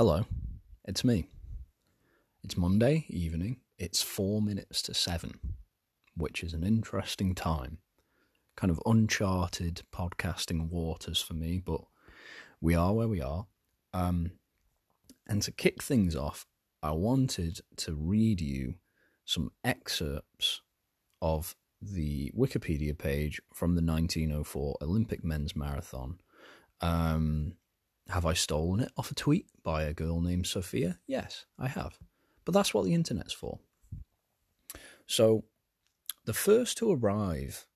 Hello, it's me. It's Monday evening. It's four minutes to seven, which is an interesting time. Kind of uncharted podcasting waters for me, but we are where we are. Um, and to kick things off, I wanted to read you some excerpts of the Wikipedia page from the 1904 Olympic men's marathon. Um, have I stolen it off a tweet by a girl named Sophia? Yes, I have. But that's what the internet's for. So, the first to arrive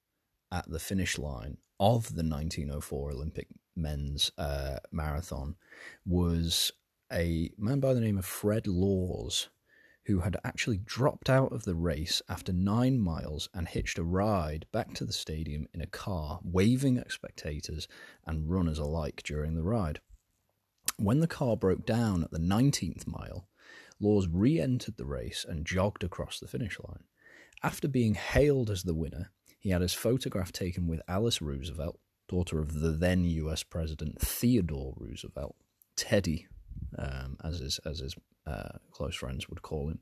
at the finish line of the 1904 Olympic men's uh, marathon was a man by the name of Fred Lorz, who had actually dropped out of the race after nine miles and hitched a ride back to the stadium in a car, waving at spectators and runners alike during the ride. When the car broke down at the 19th mile, Lorz re entered the race and jogged across the finish line. After being hailed as the winner, he had his photograph taken with Alice Roosevelt, daughter of the then US President Theodore Roosevelt, Teddy, um, as his, as his uh, close friends would call him,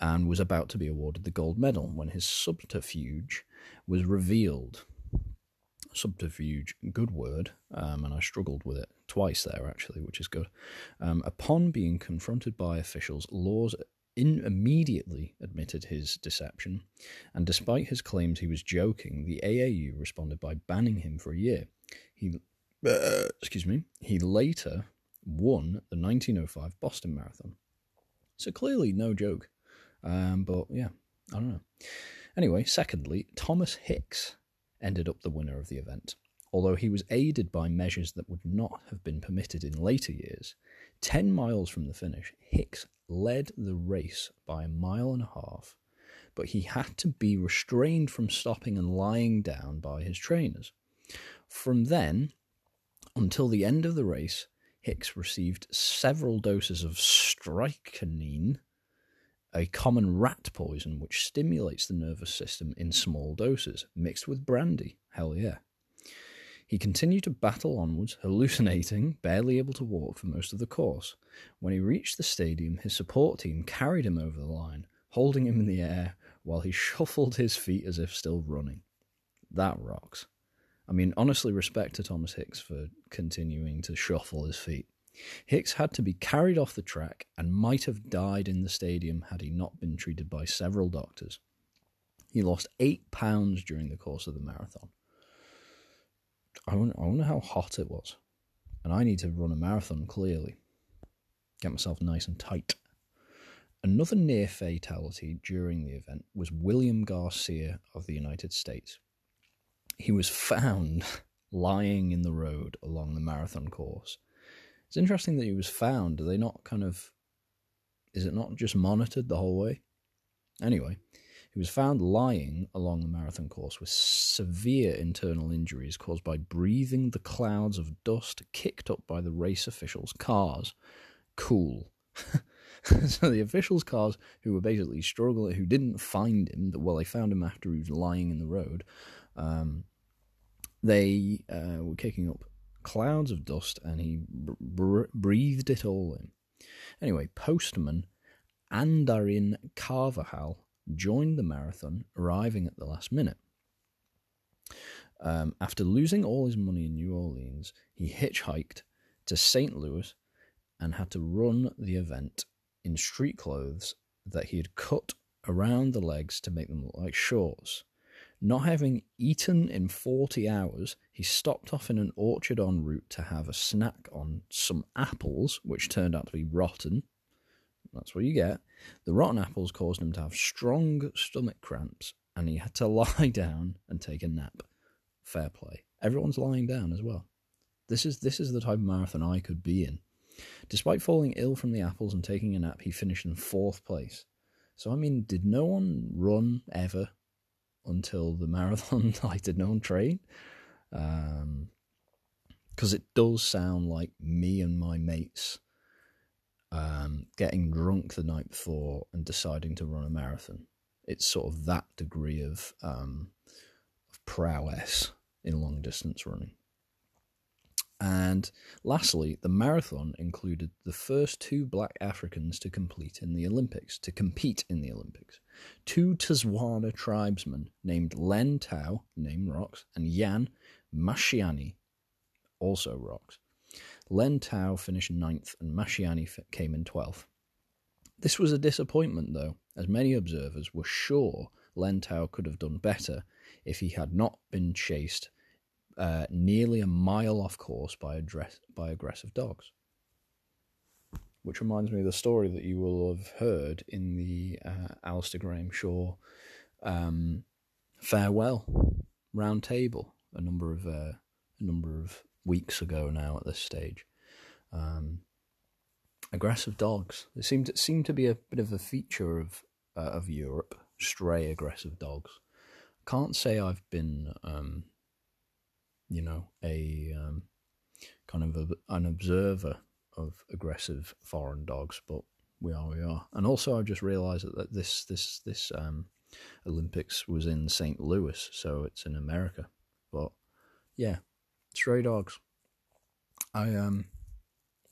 and was about to be awarded the gold medal when his subterfuge was revealed. Subterfuge, good word, um, and I struggled with it twice there actually, which is good. Um, upon being confronted by officials, Lorz in, immediately admitted his deception, and despite his claims he was joking, the AAU responded by banning him for a year. He, uh, excuse me, he later won the 1905 Boston Marathon. So clearly no joke. Um, but yeah, I don't know. Anyway, secondly, Thomas Hicks ended up the winner of the event. Although he was aided by measures that would not have been permitted in later years, 10 miles from the finish, Hicks led the race by a mile and a half, but he had to be restrained from stopping and lying down by his trainers. From then until the end of the race, Hicks received several doses of strychnine, a common rat poison which stimulates the nervous system in small doses, mixed with brandy. Hell yeah. He continued to battle onwards, hallucinating, barely able to walk for most of the course. When he reached the stadium, his support team carried him over the line, holding him in the air while he shuffled his feet as if still running. That rocks. I mean, honestly, respect to Thomas Hicks for continuing to shuffle his feet. Hicks had to be carried off the track and might have died in the stadium had he not been treated by several doctors. He lost eight pounds during the course of the marathon. I wonder, I wonder how hot it was. And I need to run a marathon, clearly. Get myself nice and tight. Another near fatality during the event was William Garcia of the United States. He was found lying in the road along the marathon course. It's interesting that he was found. Do they not kind of. Is it not just monitored the whole way? Anyway, he was found lying along the marathon course with severe internal injuries caused by breathing the clouds of dust kicked up by the race officials' cars. Cool. so the officials' cars, who were basically struggling, who didn't find him, well, they found him after he was lying in the road. Um, they uh, were kicking up clouds of dust, and he br- breathed it all in. Anyway, postman Andarin Carvajal joined the marathon, arriving at the last minute. Um, after losing all his money in New Orleans, he hitchhiked to St. Louis and had to run the event in street clothes that he had cut around the legs to make them look like shorts. Not having eaten in 40 hours, he stopped off in an orchard en route to have a snack on some apples, which turned out to be rotten. That's what you get. The rotten apples caused him to have strong stomach cramps, and he had to lie down and take a nap. Fair play. Everyone's lying down as well. This is this is the type of marathon I could be in. Despite falling ill from the apples and taking a nap, he finished in fourth place. So I mean, did no one run ever until the marathon? like, did no one train? Um, because it does sound like me and my mates um, getting drunk the night before and deciding to run a marathon. It's sort of that degree of, um, of prowess in long distance running. And lastly, the marathon included the first two black Africans to complete in the Olympics, to compete in the Olympics. Two Tswana tribesmen named Len Tau, name rocks, and Yan Mashiani, also rocks. Len Tau finished ninth and Mashiani came in 12th. This was a disappointment, though, as many observers were sure Len Tau could have done better if he had not been chased uh, nearly a mile off course by, address, by aggressive dogs. Which reminds me of the story that you will have heard in the uh, Alistair Graham Shaw um, farewell round table a number of uh, a number of weeks ago now at this stage. Um, aggressive dogs. It seem to seem to be a bit of a feature of uh, of Europe. Stray aggressive dogs. Can't say I've been um, you know, a um, kind of a, an observer of aggressive foreign dogs, but we are, we are. And also, I've just realised that this this this um, Olympics was in St. Louis, so it's in America. But yeah, stray dogs. I um,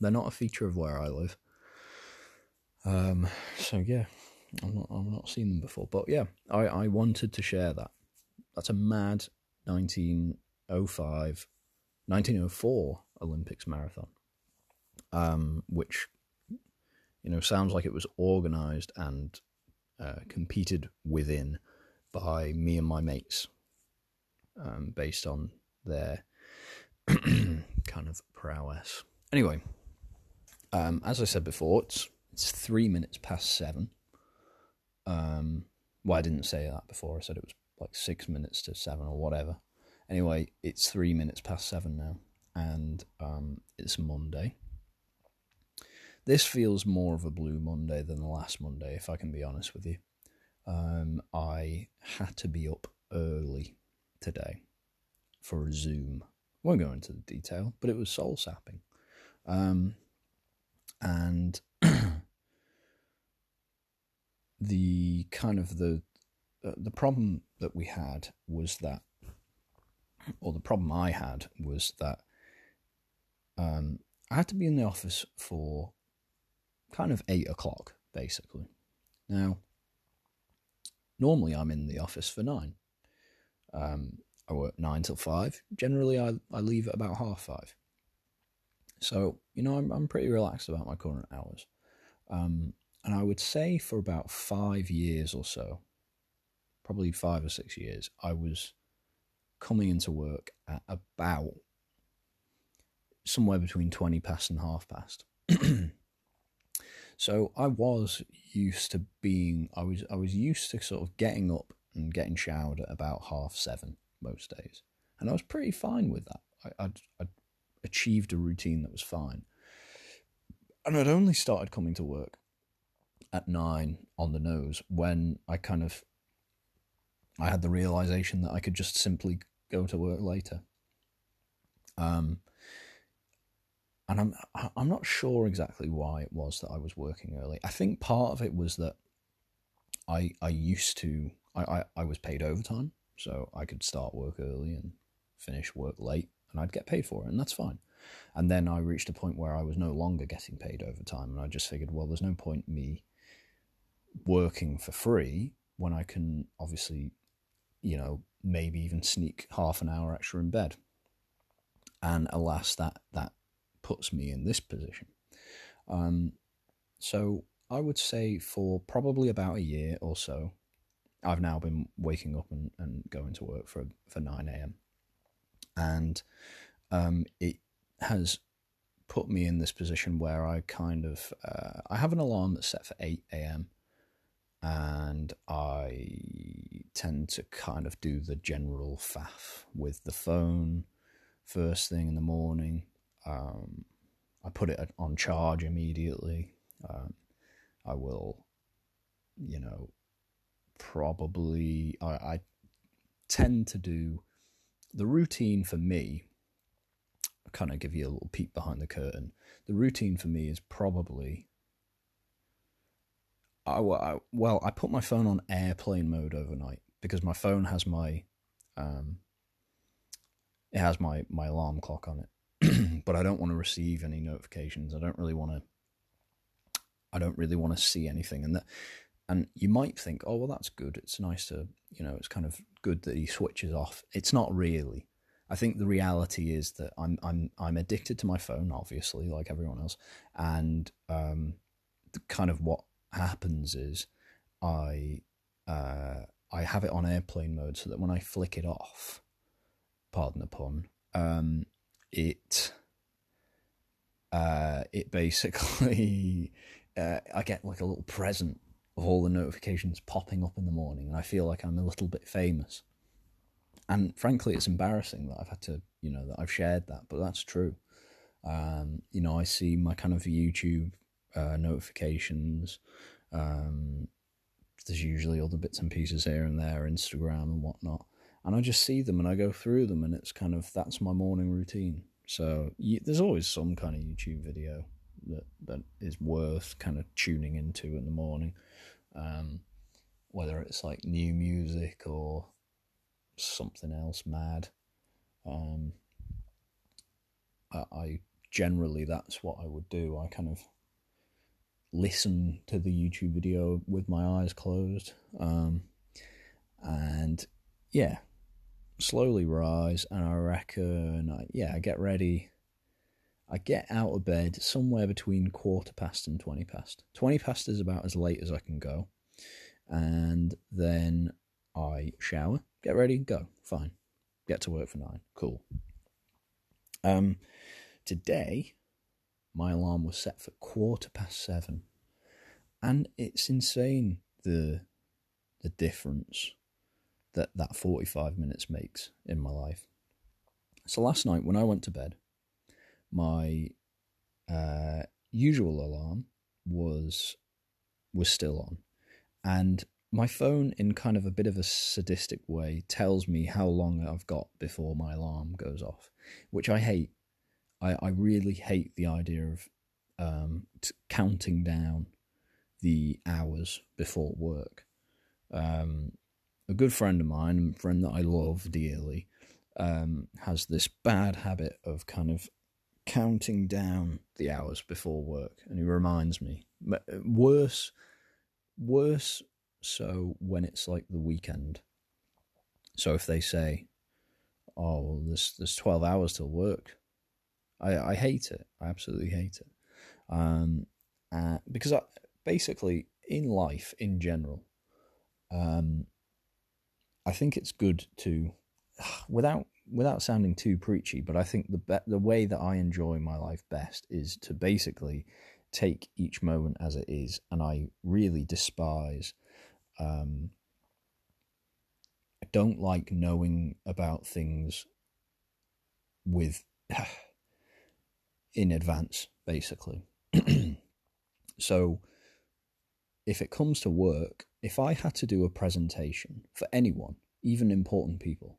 they're not a feature of where I live. Um, so yeah, I'm not I've not seen them before, but yeah, I I wanted to share that. That's a mad 1905 1904 Olympics marathon, um, which you know sounds like it was organised and uh, competed within by me and my mates, um, based on their kind of prowess. Anyway, um, as I said before, it's it's three minutes past seven. Um, well, I didn't say that before. I said it was like six minutes to seven or whatever. Anyway, it's three minutes past seven now, and um, it's Monday. This feels more of a blue Monday than the last Monday, if I can be honest with you. Um, I had to be up early today for a Zoom. Won't go into the detail, but it was soul sapping. Um, and the kind of the uh, the problem that we had was that or the problem I had was that um, I had to be in the office for kind of eight o'clock, basically. Now, normally I'm in the office for nine. Um, I work nine till five. Generally, I, I leave at about half five. So, you know, I'm, I'm pretty relaxed about my current hours. Um, and I would say for about five years or so, probably five or six years, I was coming into work at about somewhere between 20 past and half past. so I was used to being I was I was used to sort of getting up and getting showered at about half seven most days. And I was pretty fine with that. I, I'd, I'd achieved a routine that was fine. And I'd only started coming to work at nine on the nose when I kind of I had the realization that I could just simply go to work later. Um, and I'm I'm not sure exactly why it was that I was working early. I think part of it was that I I used to I, I, I was paid overtime, so I could start work early and finish work late, and I'd get paid for it, and that's fine. And then I reached a point where I was no longer getting paid overtime, and I just figured, well, there's no point me working for free when I can obviously, you know, maybe even sneak half an hour extra in bed. And alas, that that puts me in this position. Um, so I would say for probably about a year or so, I've now been waking up and, and going to work for for nine a.m. And um, it has put me in this position where I kind of uh, I have an alarm that's set for eight a.m and I tend to kind of do the general faff with the phone first thing in the morning. Um, I put it on charge immediately. Um, I will, you know, probably, I, I tend to do the routine for me. I'll kind of give you a little peek behind the curtain. The routine for me is probably I, I, well, I put my phone on airplane mode overnight because my phone has my um, it has my my alarm clock on it but I don't want to receive any notifications. I don't really want to. I don't really want to see anything, and that, and you might think, oh well, that's good. It's nice to, you know, it's kind of good that he switches off. It's not really. I think the reality is that I'm I'm I'm addicted to my phone, obviously, like everyone else, and um, kind of what happens is I uh, I have it on airplane mode so that when I flick it off, pardon the pun, um, it uh, it basically uh, I get like a little present of all the notifications popping up in the morning, and I feel like I'm a little bit famous. And frankly, it's embarrassing that I've had to, you know, that I've shared that, but that's true. Um, you know, I see my kind of YouTube uh, notifications. Um, there's usually other bits and pieces here and there, Instagram and whatnot and I just see them and I go through them, and it's kind of that's my morning routine. So you, there's always some kind of YouTube video that that is worth kind of tuning into in the morning, um, whether it's like new music or something else mad. Um, I, I generally that's what I would do. I kind of listen to the YouTube video with my eyes closed. Um, and yeah, slowly rise, and I reckon, I, yeah, I get ready. I get out of bed somewhere between quarter past and 20 past. 20 past is about as late as I can go. And then I shower, get ready, go. Fine. Get to work for nine. Cool. Um, today, my alarm was set for quarter past seven. And it's insane the the difference that that 45 minutes makes in my life. So last night when I went to bed, my uh, usual alarm was was still on, and my phone, in kind of a bit of a sadistic way, tells me how long I've got before my alarm goes off, which I hate. I, I really hate the idea of um, t- counting down the hours before work. Um, a good friend of mine, a friend that I love dearly, um, has this bad habit of kind of counting down the hours before work, and he reminds me. Worse, worse so when it's like the weekend. So if they say, "Oh, well, there's there's twelve hours till work," I I hate it. I absolutely hate it. Um, uh, because I, basically in life in general, um, I think it's good to, without without sounding too preachy, but I think the be- the way that I enjoy my life best is to basically take each moment as it is, and I really despise. Um, I don't like knowing about things with in advance, basically. so, if it comes to work, if I had to do a presentation for anyone, even important people,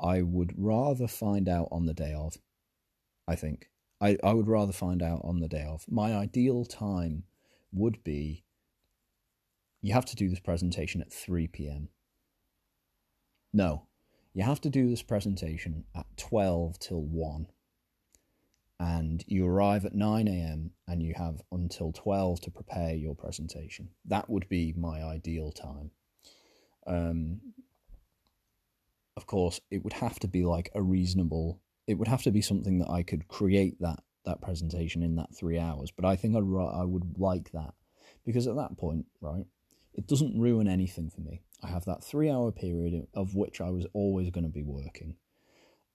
I would rather find out on the day of. I think. I, I would rather find out on the day of. My ideal time would be you have to do this presentation at 3 p.m. No, you have to do this presentation at 12 till 1 and you arrive at 9 a.m. and you have until 12 to prepare your presentation. That would be my ideal time. Um, of course, it would have to be like a reasonable. It would have to be something that I could create that that presentation in that three hours. But I think I'd I would like that because at that point, right, it doesn't ruin anything for me. I have that three hour period of which I was always going to be working,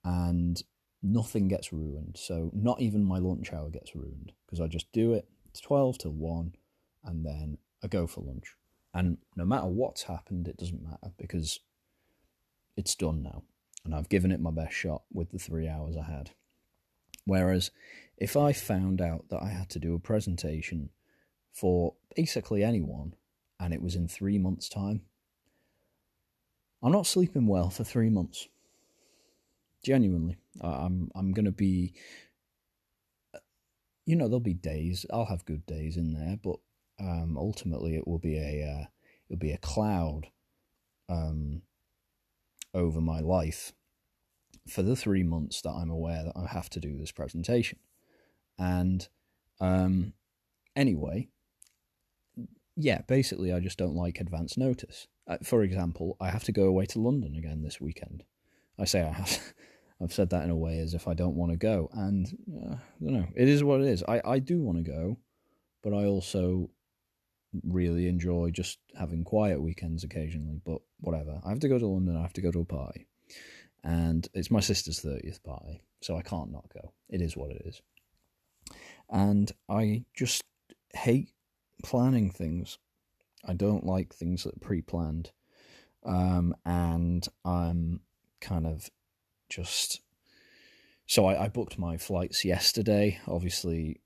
and nothing gets ruined. So not even my lunch hour gets ruined because I just do it. It's 12 till 1 and then I go for lunch. And no matter what's happened, it doesn't matter because it's done now. And I've given it my best shot with the three hours I had. Whereas if I found out that I had to do a presentation for basically anyone and it was in three months' time, I'm not sleeping well for three months. Genuinely, I'm I'm gonna be. You know, there'll be days. I'll have good days in there, but um, ultimately, it will be a uh, it'll be a cloud um, over my life, for the three months that I'm aware that I have to do this presentation. And um, anyway, yeah, basically, I just don't like advance notice. Uh, for example, I have to go away to London again this weekend. I say I have. I've said that in a way as if I don't want to go, and uh, I don't know. It is what it is. I, I do want to go, but I also really enjoy just having quiet weekends occasionally. But whatever. I have to go to London. I have to go to a party, and it's my sister's thirtieth party, so I can't not go. It is what it is, and I just hate planning things. I don't like things that are pre-planned, um, and I'm kind of just so I, I booked my flights yesterday. Obviously,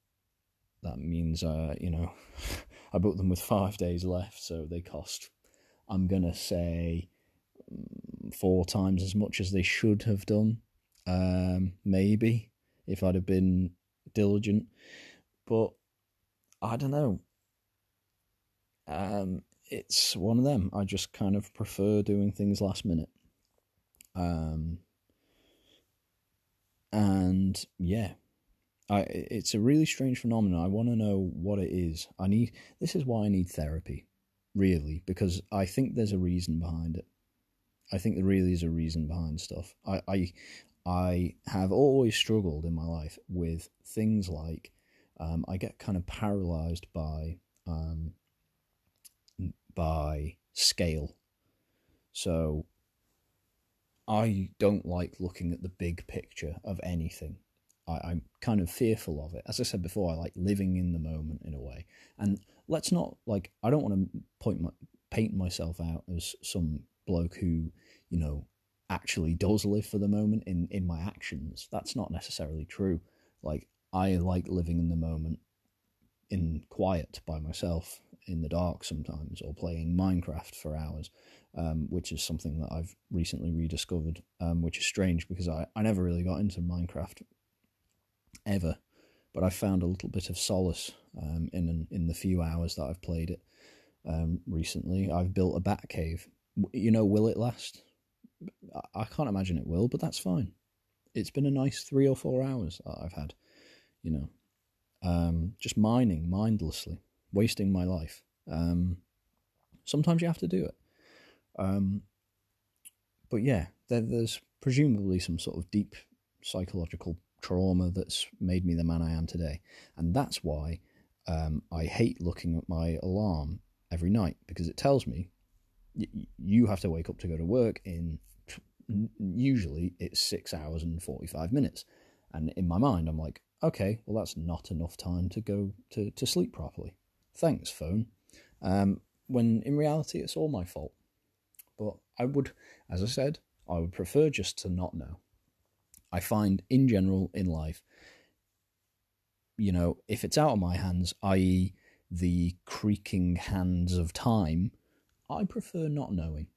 that means uh, you know I booked them with five days left, so they cost. I'm gonna say mm, four times as much as they should have done. Um, maybe if I'd have been diligent, but I don't know. Um, it's one of them. I just kind of prefer doing things last minute. Um, and yeah, I it's a really strange phenomenon. I want to know what it is. I need this is why I need therapy, really, because I think there's a reason behind it. I think there really is a reason behind stuff. I I, I have always struggled in my life with things like um, I get kind of paralyzed by um, by scale. So I don't like looking at the big picture of anything. I, am kind of fearful of it. As I said before, I like living in the moment in a way. And let's not like I don't want to point my, paint myself out as some bloke who you know actually does live for the moment in in my actions. That's not necessarily true. Like I like living in the moment in quiet by myself in the dark sometimes or playing Minecraft for hours um, which is something that I've recently rediscovered, um, which is strange because I, I never really got into Minecraft ever, but I found a little bit of solace um, in in the few hours that I've played it um, recently. I've built a bat cave. You know, will it last? I can't imagine it will, but that's fine. It's been a nice three or four hours I've had, you know, um, just mining mindlessly, wasting my life. Um, sometimes you have to do it. Um, but yeah, there, there's presumably some sort of deep psychological trauma that's made me the man I am today. And that's why um, I hate looking at my alarm every night because it tells me you have to wake up to go to work in usually it's six hours and 45 minutes. And in my mind, I'm like, okay, well, that's not enough time to go to, to sleep properly. Thanks, phone. Um, when in reality, it's all my fault. But I would, as I said, I would prefer just to not know. I find in general in life, you know, if it's out of my hands, i.e., the creaking hands of time, I prefer not knowing.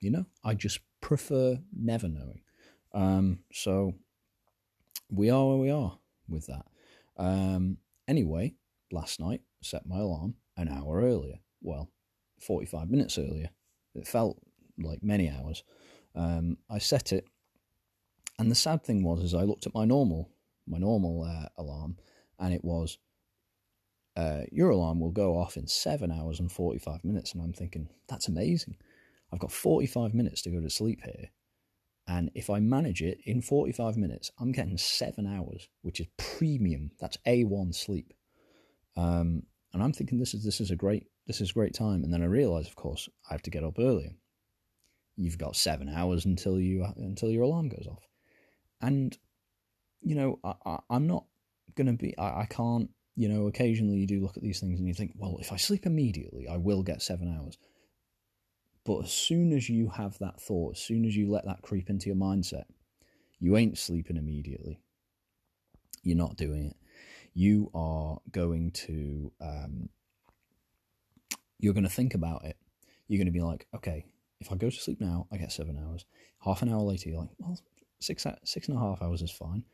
You know, I just prefer never knowing. Um, so we are where we are with that. Um, anyway, last night set my alarm an hour earlier. Well, 45 minutes earlier. It felt like many hours. Um, I set it, and the sad thing was, is I looked at my normal, my normal uh, alarm, and it was, uh, your alarm will go off in seven hours and forty-five minutes, and I'm thinking that's amazing. I've got forty-five minutes to go to sleep here, and if I manage it in forty-five minutes, I'm getting seven hours, which is premium. That's a one sleep. Um, and I'm thinking this is this is a great this is a great time. And then I realise, of course, I have to get up earlier you've got seven hours until you until your alarm goes off, and you know I, I am not gonna be I, I can't you know occasionally you do look at these things and you think well if I sleep immediately I will get seven hours, but as soon as you have that thought, as soon as you let that creep into your mindset, you ain't sleeping immediately. You're not doing it. You are going to um, you're going to think about it. You're going to be like, okay, if I go to sleep now, I get seven hours. Half an hour later, you're like, well, six six and a half hours is fine.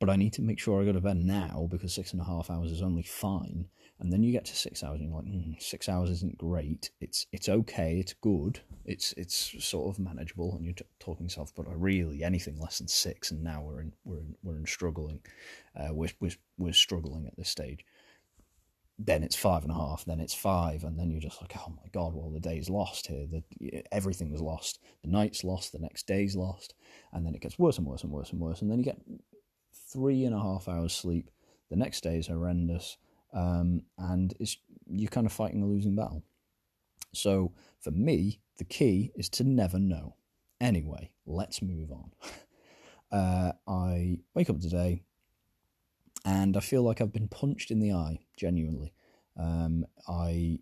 but I need to make sure I go to bed now because six and a half hours is only fine. And then you get to six hours and you're like, mm, six hours isn't great. It's it's okay. It's good. It's it's sort of manageable. And you're t- talking yourself, but really anything less than six, and now we're in we're in, we're in struggling. Uh, we're, we're we're struggling at this stage. Then it's five and a half. Then it's five, and then you're just like, oh my god, well the day's lost here. The everything everything's lost. The night's lost. The next day's lost, and then it gets worse and worse and worse and worse. And then you get three and a half hours sleep. The next day is horrendous um, and it's you're kind of fighting a losing battle. So for me, the key is to never know. Anyway, let's move on. Uh, I wake up today, and I feel like I've been punched in the eye. Genuinely, um, I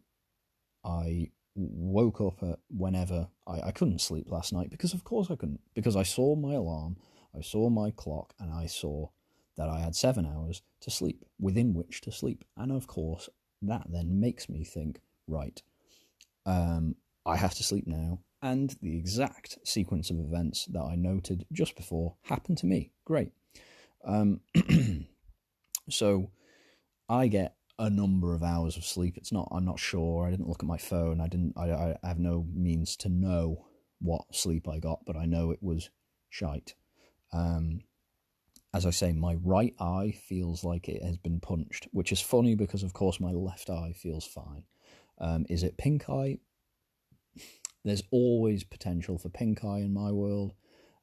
I woke up at whenever I, I couldn't sleep last night because of course I couldn't because I saw my alarm, I saw my clock, and I saw that I had seven hours to sleep, within which to sleep. And of course, that then makes me think, right, um, I have to sleep now. And the exact sequence of events that I noted just before happened to me. Great. Um, so I get a number of hours of sleep. It's not, I'm not sure. I didn't look at my phone. I didn't, I, I have no means to know what sleep I got, but I know it was shite. Um, as I say, my right eye feels like it has been punched, which is funny because, of course, my left eye feels fine. Um, is it pink eye? There's always potential for pink eye in my world.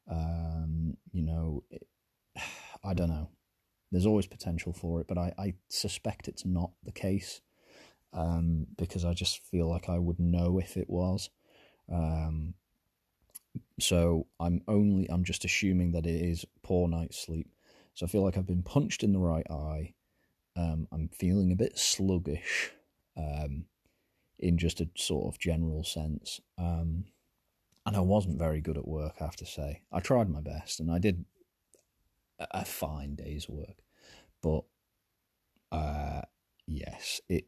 Um, you know, it, I don't know. There's always potential for it, but I, I suspect it's not the case um, because I just feel like I would know if it was. Um, so I'm only I'm just assuming that it is poor night's sleep. So I feel like I've been punched in the right eye. Um, I'm feeling a bit sluggish um, in just a sort of general sense. Um, and I wasn't very good at work, I have to say. I tried my best and I did a fine day's work. But uh, yes, it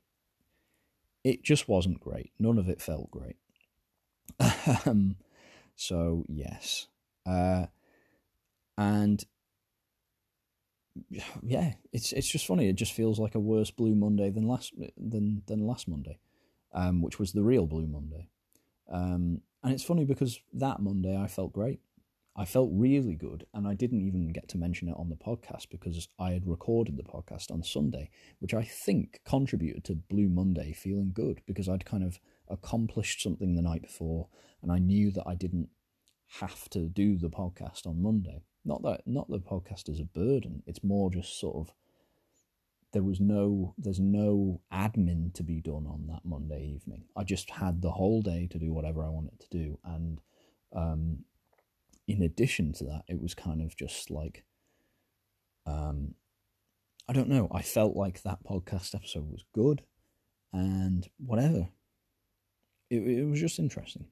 it just wasn't great. None of it felt great. um, so yes, uh, and yeah, it's it's just funny. It just feels like a worse Blue Monday than last than than last Monday, um, which was the real Blue Monday. Um, and it's funny because that Monday I felt great. I felt really good, and I didn't even get to mention it on the podcast because I had recorded the podcast on Sunday, which I think contributed to Blue Monday feeling good because I'd kind of accomplished something the night before, and I knew that I didn't have to do the podcast on Monday. Not that not the podcast is a burden. It's more just sort of there was no there's no admin to be done on that Monday evening. I just had the whole day to do whatever I wanted to do, and um, in addition to that, it was kind of just like um, I don't know. I felt like that podcast episode was good, and whatever. It it was just interesting.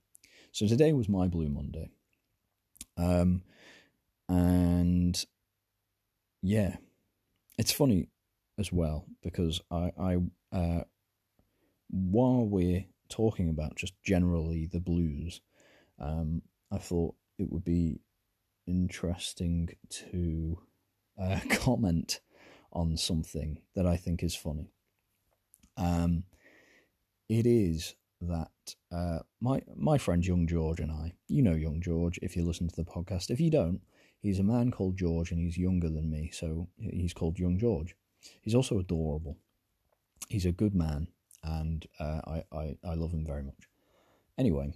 So today was my Blue Monday. Um, and yeah, it's funny as well because I, I uh, while we're talking about just generally the blues, um, I thought it would be interesting to uh, comment on something that I think is funny. Um, it is that uh, my my friend Young George and I, you know Young George if you listen to the podcast. If you don't, He's a man called George and he's younger than me, so he's called Young George. He's also adorable. He's a good man and uh, I, I, I love him very much. Anyway,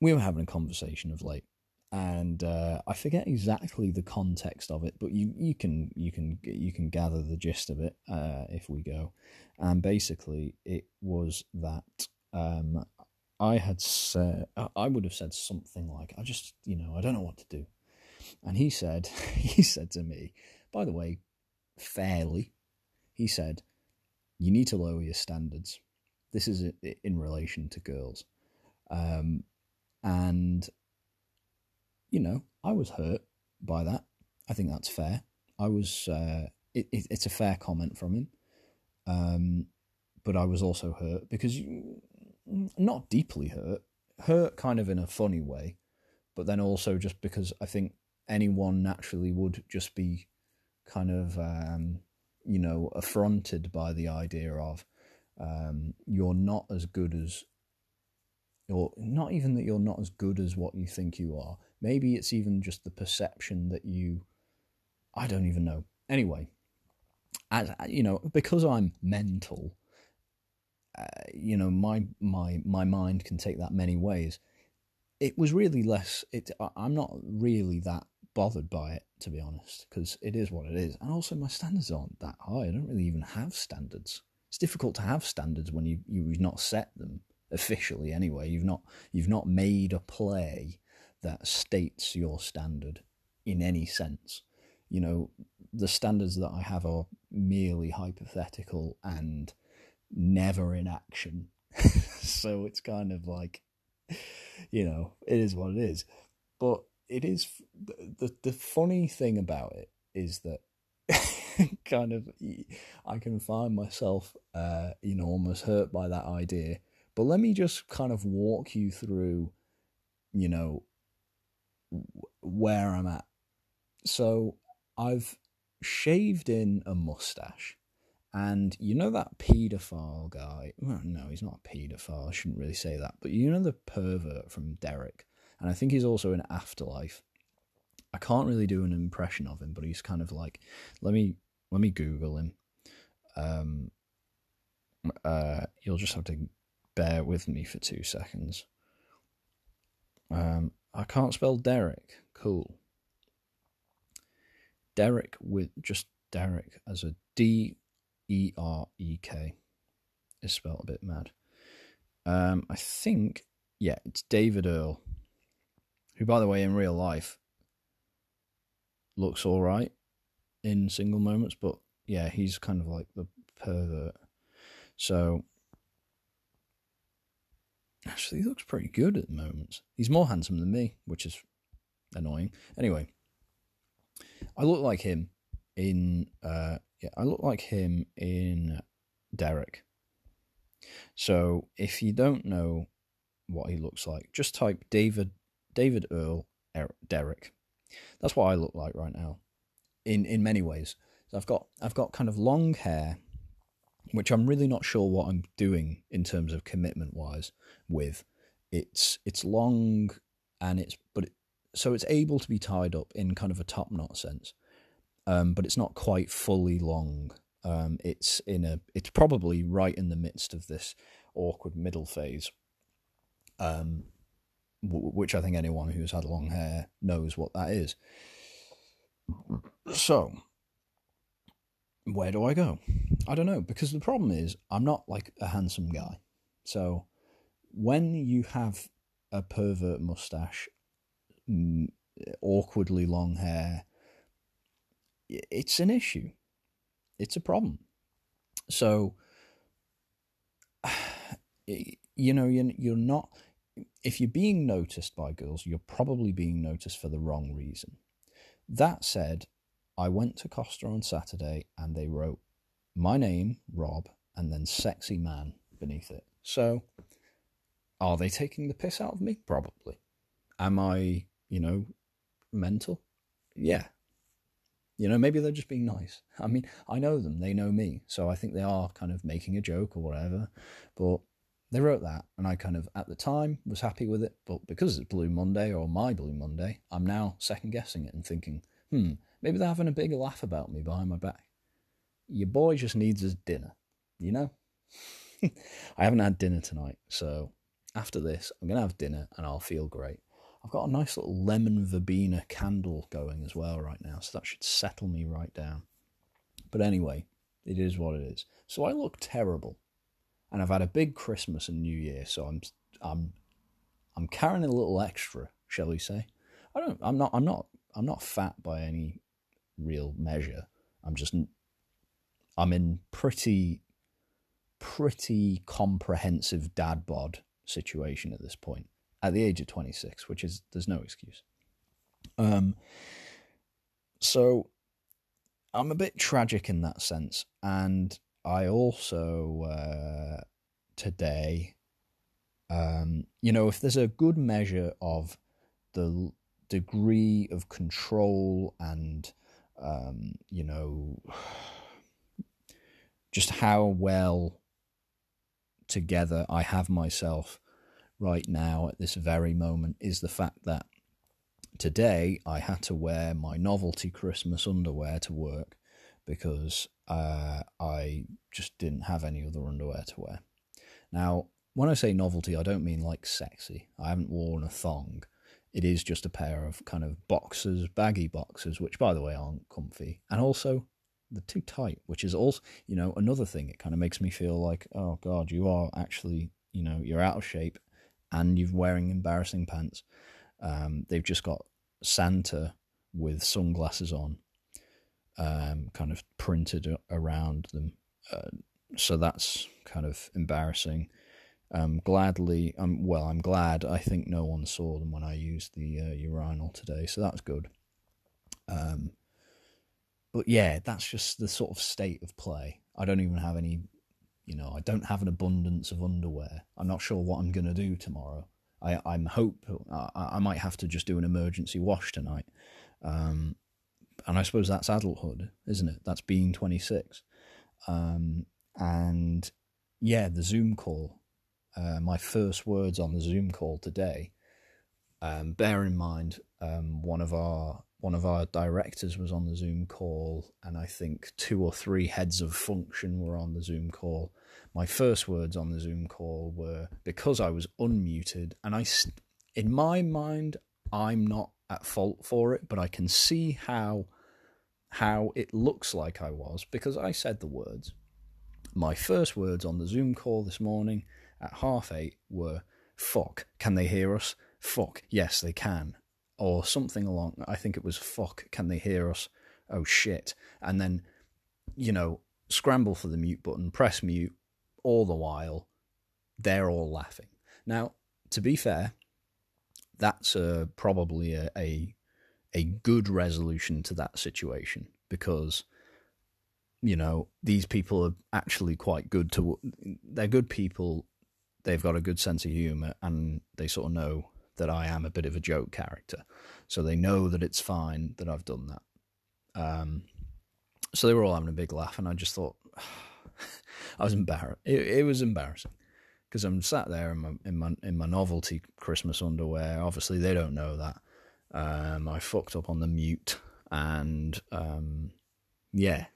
we were having a conversation of late and uh, I forget exactly the context of it, but you, you can you can you can gather the gist of it uh, if we go. And basically, it was that um, I had said I would have said something like, "I just you know I don't know what to do," And he said, he said to me, by the way, fairly, he said, you need to lower your standards. This is in relation to girls. Um, and, you know, I was hurt by that. I think that's fair. I was, uh, it, it, it's a fair comment from him. Um, but I was also hurt because, you, not deeply hurt, hurt kind of in a funny way, but then also just because I think anyone naturally would just be kind of um, you know affronted by the idea of um, you're not as good as or not even that you're not as good as what you think you are. Maybe it's even just the perception that you I don't even know. Anyway, as you know, because I'm mental, uh, you know, my my my mind can take that many ways. It was really less. It I'm not really that bothered by it to be honest, because it is what it is, and also my standards aren't that high. I don't really even have standards. It's difficult to have standards when you you've not set them officially anyway. You've not you've not made a play that states your standard in any sense. You know, the standards that I have are merely hypothetical and never in action. so it's kind of like, you know, it is what it is. But it is the the funny thing about it is that kind of I can find myself, uh, you know, almost hurt by that idea. But let me just kind of walk you through, you know, where I'm at. So I've shaved in a mustache. And you know that paedophile guy? Well, no, he's not a paedophile. I shouldn't really say that. But you know the pervert from Derek? And I think he's also in Afterlife. I can't really do an impression of him, but he's kind of like, let me let me Google him. Um, uh, you'll just have to bear with me for two seconds. Um, I can't spell Derek. Cool. Derek with just Derek as a D E R E K is spelled a bit mad. Um, I think, yeah, it's David Earl, who, by the way, in real life looks all right in single moments, but yeah, he's kind of like the pervert. So actually, he looks pretty good at the moment. He's more handsome than me, which is annoying. Anyway, I look like him in uh yeah, I look like him in Derek. So if you don't know what he looks like, just type David David Earl Derek. That's what I look like right now. In in many ways. So I've got I've got kind of long hair, which I'm really not sure what I'm doing in terms of commitment wise with. It's it's long and it's but it, so it's able to be tied up in kind of a top knot sense, um, but it's not quite fully long. Um, it's in a it's probably right in the midst of this awkward middle phase, um, w- which I think anyone who's had long hair knows what that is. So, where do I go? I don't know because the problem is I'm not like a handsome guy. So, when you have a pervert mustache mm, awkwardly long hair, it's an issue. It's a problem. So, you know, you're not, if you're being noticed by girls, you're probably being noticed for the wrong reason. That said, I went to Costa on Saturday and they wrote my name, Rob, and then sexy man beneath it. So, are they taking the piss out of me? Probably. Am I you know, mental. Yeah. You know, maybe they're just being nice. I mean, I know them, they know me, so I think they are kind of making a joke or whatever. But they wrote that, and I kind of, at the time, was happy with it. But because it's Blue Monday or my Blue Monday, I'm now second guessing it and thinking, hmm, maybe they're having a big laugh about me behind my back. Your boy just needs his dinner, you know? I haven't had dinner tonight, so after this, I'm going to have dinner and I'll feel great. I've got a nice little lemon verbena candle going as well right now, so that should settle me right down. But anyway, it is what it is. So I look terrible, and I've had a big Christmas and New Year, so I'm I'm I'm carrying a little extra, shall we say? I don't. I'm not. I'm not. I'm not fat by any real measure. I'm just. I'm in pretty, pretty comprehensive dad bod situation at this point at the age of 26, which is there's no excuse. Um, so I'm a bit tragic in that sense, and I also uh, today, um, you know, if there's a good measure of the degree of control and um, you know, just how well together I have myself right now at this very moment is the fact that today I had to wear my novelty Christmas underwear to work because uh, I just didn't have any other underwear to wear. Now, when I say novelty, I don't mean like sexy. I haven't worn a thong. It is just a pair of kind of boxers, baggy boxers, which, by the way, aren't comfy. And also, they're too tight, which is also, you know, another thing. It kind of makes me feel like, oh God, you are actually, you know, you're out of shape and you're wearing embarrassing pants. Um, they've just got Santa with sunglasses on, um, kind of printed around them. Uh, so that's kind of embarrassing. Um, gladly, um, well, I'm glad. I think no one saw them when I used the uh, urinal today, so that's good. Um, but yeah, that's just the sort of state of play. I don't even have any, you know, I don't have an abundance of underwear. I'm not sure what I'm gonna do tomorrow. I I'm hope I, I might have to just do an emergency wash tonight. Um, and I suppose that's adulthood, isn't it? That's being 26. Um, and yeah, the Zoom call uh, my first words on the Zoom call today. Um, bear in mind, um, one of our one of our directors was on the Zoom call, and I think two or three heads of function were on the Zoom call. My first words on the Zoom call were because I was unmuted, and I, in my mind, I'm not at fault for it, but I can see how how it looks like I was because I said the words. My first words on the Zoom call this morning at half eight were fuck, can they hear us? Fuck, yes, they can. Or something along, I think it was fuck, can they hear us? Oh shit. And then, you know, scramble for the mute button, press mute, all the while, they're all laughing. Now, to be fair, that's a, probably a, a, a good resolution to that situation because you know these people are actually quite good to they're good people they've got a good sense of humor and they sort of know that I am a bit of a joke character. So they know that it's fine that I've done that. Um, so they were all having a big laugh, and I just thought I was embarrassed. It, it was embarrassing because I'm sat there in my, in my in my novelty Christmas underwear. Obviously, they don't know that. Um, I fucked up on the mute, and um, yeah,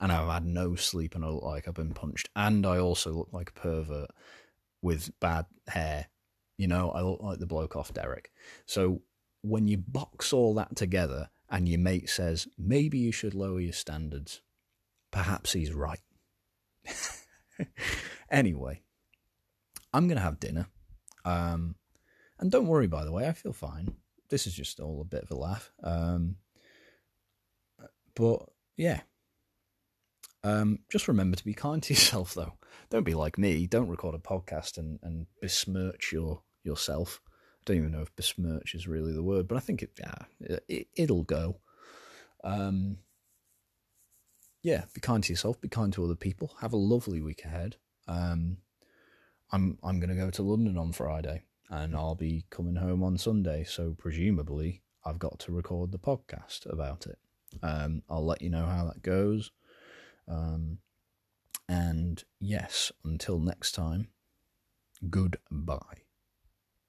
and I've had no sleep, and I look like I've been punched, and I also look like a pervert with bad hair. You know, I look like the bloke off Derek. So when you box all that together and your mate says, maybe you should lower your standards, perhaps he's right. anyway, I'm going to have dinner. Um, and don't worry, by the way, I feel fine. This is just all a bit of a laugh. Um, but yeah, um, just remember to be kind to yourself, though. Don't be like me. Don't record a podcast and, and besmirch your yourself. I don't even know if besmirch is really the word, but I think it yeah it, it'll go. Um, yeah, be kind to yourself. Be kind to other people. Have a lovely week ahead. Um, I'm I'm going to go to London on Friday, and I'll be coming home on Sunday. So presumably, I've got to record the podcast about it. Um, I'll let you know how that goes. Um, and yes, until next time, goodbye.